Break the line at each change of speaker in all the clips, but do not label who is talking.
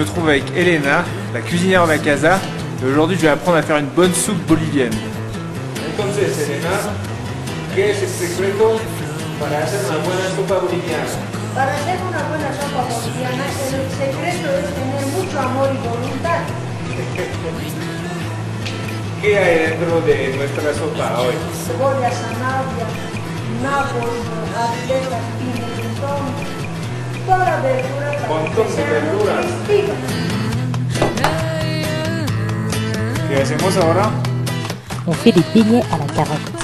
retrouve avec Elena, la cuisinière de la casa. Et aujourd'hui, je vais apprendre à faire une bonne soupe bolivienne. Entonces, Elena, ¿qué es el secreto para hacer una buena sopa boliviana?
Para hacer una buena sopa boliviana, el secreto es tener mucho amor y voluntad.
¿Qué hay dentro de nuestra sopa hoy?
Cebolla, zanahoria, nápoles, arvejas, pimentón, toda verdura
Montón de verduras.
Nutritiva.
¿Qué hacemos ahora?
On fait des beignets à la carotte.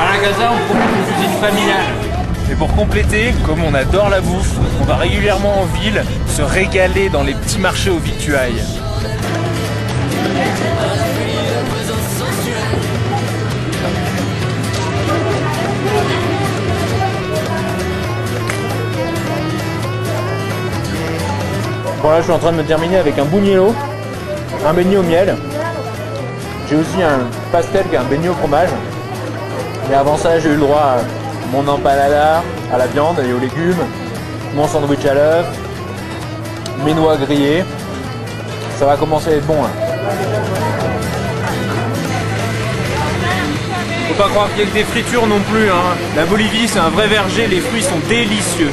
À la casa, on propose une cuisine familiale. Et pour compléter, comme on adore la bouffe, on va régulièrement en ville se régaler dans les petits marchés aux victuailles. Bon là je suis en train de me terminer avec un buñuelo, un beignet au miel. J'ai aussi un pastel qui est un beignet au fromage. Et avant ça, j'ai eu le droit à mon empalada, à la viande et aux légumes, mon sandwich à l'œuf, mes noix grillées. Ça va commencer à être bon. Là. Faut pas croire qu'il y a que des fritures non plus. Hein. La Bolivie, c'est un vrai verger, les fruits sont délicieux.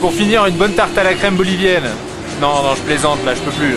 Pour finir, une bonne tarte à la crème bolivienne. Non, non, je plaisante, là, je peux plus.